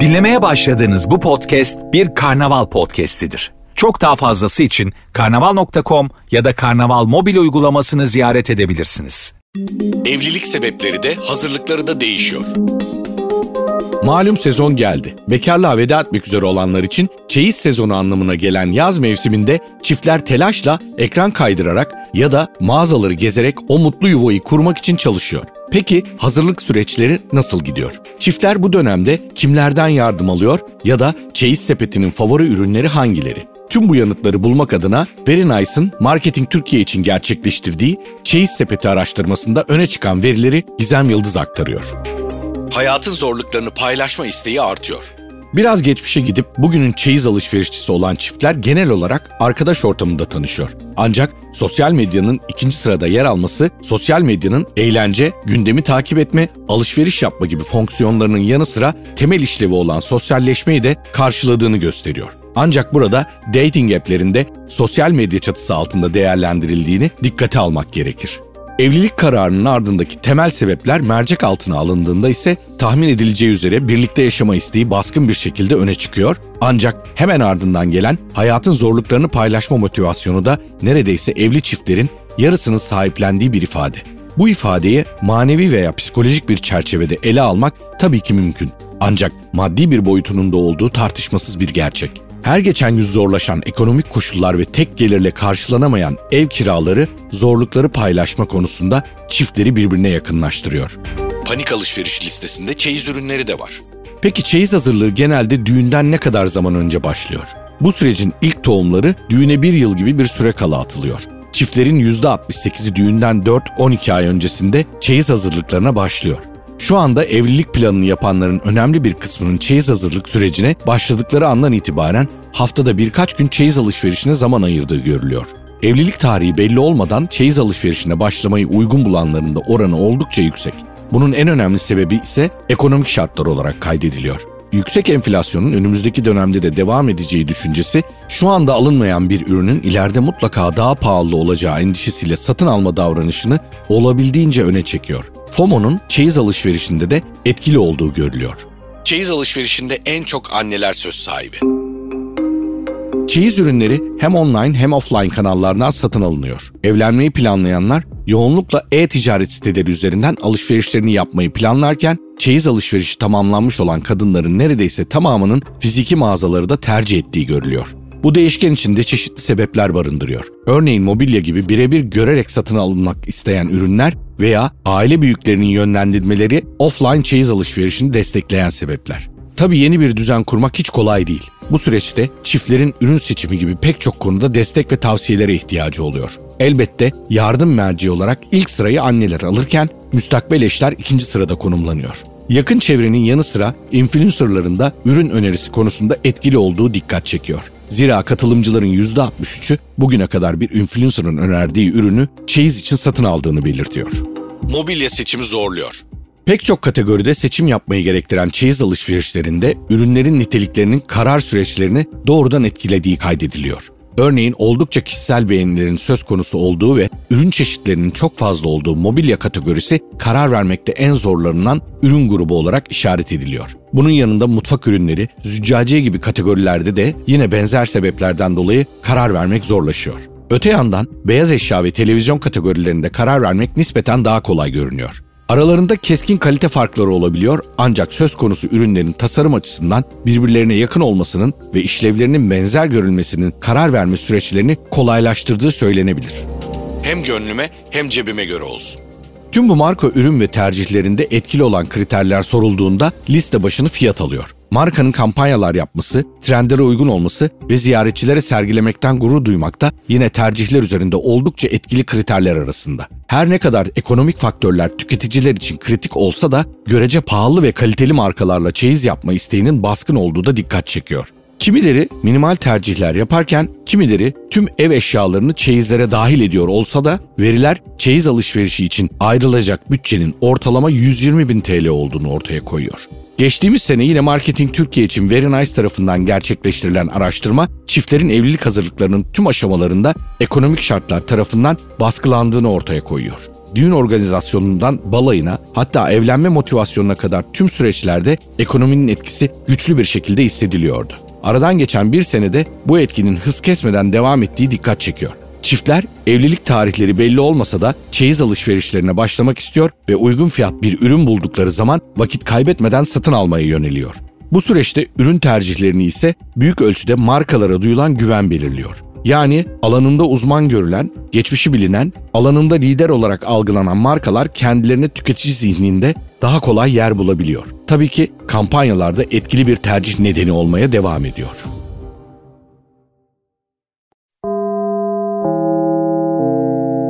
Dinlemeye başladığınız bu podcast bir karnaval podcastidir. Çok daha fazlası için karnaval.com ya da karnaval mobil uygulamasını ziyaret edebilirsiniz. Evlilik sebepleri de hazırlıkları da değişiyor. Malum sezon geldi. Bekarlığa veda etmek üzere olanlar için çeyiz sezonu anlamına gelen yaz mevsiminde çiftler telaşla ekran kaydırarak ya da mağazaları gezerek o mutlu yuvayı kurmak için çalışıyor. Peki hazırlık süreçleri nasıl gidiyor? Çiftler bu dönemde kimlerden yardım alıyor ya da çeyiz sepetinin favori ürünleri hangileri? Tüm bu yanıtları bulmak adına Very Nice'ın Marketing Türkiye için gerçekleştirdiği çeyiz sepeti araştırmasında öne çıkan verileri Gizem Yıldız aktarıyor. Hayatın zorluklarını paylaşma isteği artıyor. Biraz geçmişe gidip bugünün çeyiz alışverişçisi olan çiftler genel olarak arkadaş ortamında tanışıyor. Ancak sosyal medyanın ikinci sırada yer alması, sosyal medyanın eğlence, gündemi takip etme, alışveriş yapma gibi fonksiyonlarının yanı sıra temel işlevi olan sosyalleşmeyi de karşıladığını gösteriyor. Ancak burada dating app'lerinde sosyal medya çatısı altında değerlendirildiğini dikkate almak gerekir. Evlilik kararının ardındaki temel sebepler mercek altına alındığında ise tahmin edileceği üzere birlikte yaşama isteği baskın bir şekilde öne çıkıyor. Ancak hemen ardından gelen hayatın zorluklarını paylaşma motivasyonu da neredeyse evli çiftlerin yarısını sahiplendiği bir ifade. Bu ifadeyi manevi veya psikolojik bir çerçevede ele almak tabii ki mümkün. Ancak maddi bir boyutunun da olduğu tartışmasız bir gerçek. Her geçen gün zorlaşan ekonomik koşullar ve tek gelirle karşılanamayan ev kiraları zorlukları paylaşma konusunda çiftleri birbirine yakınlaştırıyor. Panik alışveriş listesinde çeyiz ürünleri de var. Peki çeyiz hazırlığı genelde düğünden ne kadar zaman önce başlıyor? Bu sürecin ilk tohumları düğüne bir yıl gibi bir süre kala atılıyor. Çiftlerin %68'i düğünden 4-12 ay öncesinde çeyiz hazırlıklarına başlıyor. Şu anda evlilik planını yapanların önemli bir kısmının çeyiz hazırlık sürecine başladıkları andan itibaren haftada birkaç gün çeyiz alışverişine zaman ayırdığı görülüyor. Evlilik tarihi belli olmadan çeyiz alışverişine başlamayı uygun bulanların da oranı oldukça yüksek. Bunun en önemli sebebi ise ekonomik şartlar olarak kaydediliyor. Yüksek enflasyonun önümüzdeki dönemde de devam edeceği düşüncesi şu anda alınmayan bir ürünün ileride mutlaka daha pahalı olacağı endişesiyle satın alma davranışını olabildiğince öne çekiyor. FOMO'nun çeyiz alışverişinde de etkili olduğu görülüyor. Çeyiz alışverişinde en çok anneler söz sahibi. Çeyiz ürünleri hem online hem offline kanallardan satın alınıyor. Evlenmeyi planlayanlar yoğunlukla e-ticaret siteleri üzerinden alışverişlerini yapmayı planlarken çeyiz alışverişi tamamlanmış olan kadınların neredeyse tamamının fiziki mağazaları da tercih ettiği görülüyor. Bu değişken içinde çeşitli sebepler barındırıyor. Örneğin mobilya gibi birebir görerek satın alınmak isteyen ürünler veya aile büyüklerinin yönlendirmeleri offline çeyiz alışverişini destekleyen sebepler. Tabii yeni bir düzen kurmak hiç kolay değil. Bu süreçte çiftlerin ürün seçimi gibi pek çok konuda destek ve tavsiyelere ihtiyacı oluyor. Elbette yardım merci olarak ilk sırayı anneler alırken müstakbel eşler ikinci sırada konumlanıyor. Yakın çevrenin yanı sıra influencerların da ürün önerisi konusunda etkili olduğu dikkat çekiyor. Zira katılımcıların %63'ü bugüne kadar bir influencer'ın önerdiği ürünü çeyiz için satın aldığını belirtiyor. Mobilya seçimi zorluyor. Pek çok kategoride seçim yapmayı gerektiren çeyiz alışverişlerinde ürünlerin niteliklerinin karar süreçlerini doğrudan etkilediği kaydediliyor. Örneğin oldukça kişisel beğenilerin söz konusu olduğu ve ürün çeşitlerinin çok fazla olduğu mobilya kategorisi karar vermekte en zorlanılan ürün grubu olarak işaret ediliyor. Bunun yanında mutfak ürünleri, züccaciye gibi kategorilerde de yine benzer sebeplerden dolayı karar vermek zorlaşıyor. Öte yandan beyaz eşya ve televizyon kategorilerinde karar vermek nispeten daha kolay görünüyor. Aralarında keskin kalite farkları olabiliyor ancak söz konusu ürünlerin tasarım açısından birbirlerine yakın olmasının ve işlevlerinin benzer görülmesinin karar verme süreçlerini kolaylaştırdığı söylenebilir. Hem gönlüme hem cebime göre olsun. Tüm bu marka ürün ve tercihlerinde etkili olan kriterler sorulduğunda liste başını fiyat alıyor. Markanın kampanyalar yapması, trendlere uygun olması ve ziyaretçilere sergilemekten gurur duymak da yine tercihler üzerinde oldukça etkili kriterler arasında. Her ne kadar ekonomik faktörler tüketiciler için kritik olsa da görece pahalı ve kaliteli markalarla çeyiz yapma isteğinin baskın olduğu da dikkat çekiyor. Kimileri minimal tercihler yaparken kimileri tüm ev eşyalarını çeyizlere dahil ediyor olsa da veriler çeyiz alışverişi için ayrılacak bütçenin ortalama 120 bin TL olduğunu ortaya koyuyor. Geçtiğimiz sene yine Marketing Türkiye için Very Nice tarafından gerçekleştirilen araştırma, çiftlerin evlilik hazırlıklarının tüm aşamalarında ekonomik şartlar tarafından baskılandığını ortaya koyuyor. düğün organizasyonundan balayına hatta evlenme motivasyonuna kadar tüm süreçlerde ekonominin etkisi güçlü bir şekilde hissediliyordu. Aradan geçen bir senede bu etkinin hız kesmeden devam ettiği dikkat çekiyor. Çiftler evlilik tarihleri belli olmasa da çeyiz alışverişlerine başlamak istiyor ve uygun fiyat bir ürün buldukları zaman vakit kaybetmeden satın almaya yöneliyor. Bu süreçte ürün tercihlerini ise büyük ölçüde markalara duyulan güven belirliyor. Yani alanında uzman görülen, geçmişi bilinen, alanında lider olarak algılanan markalar kendilerine tüketici zihninde daha kolay yer bulabiliyor. Tabii ki kampanyalarda etkili bir tercih nedeni olmaya devam ediyor.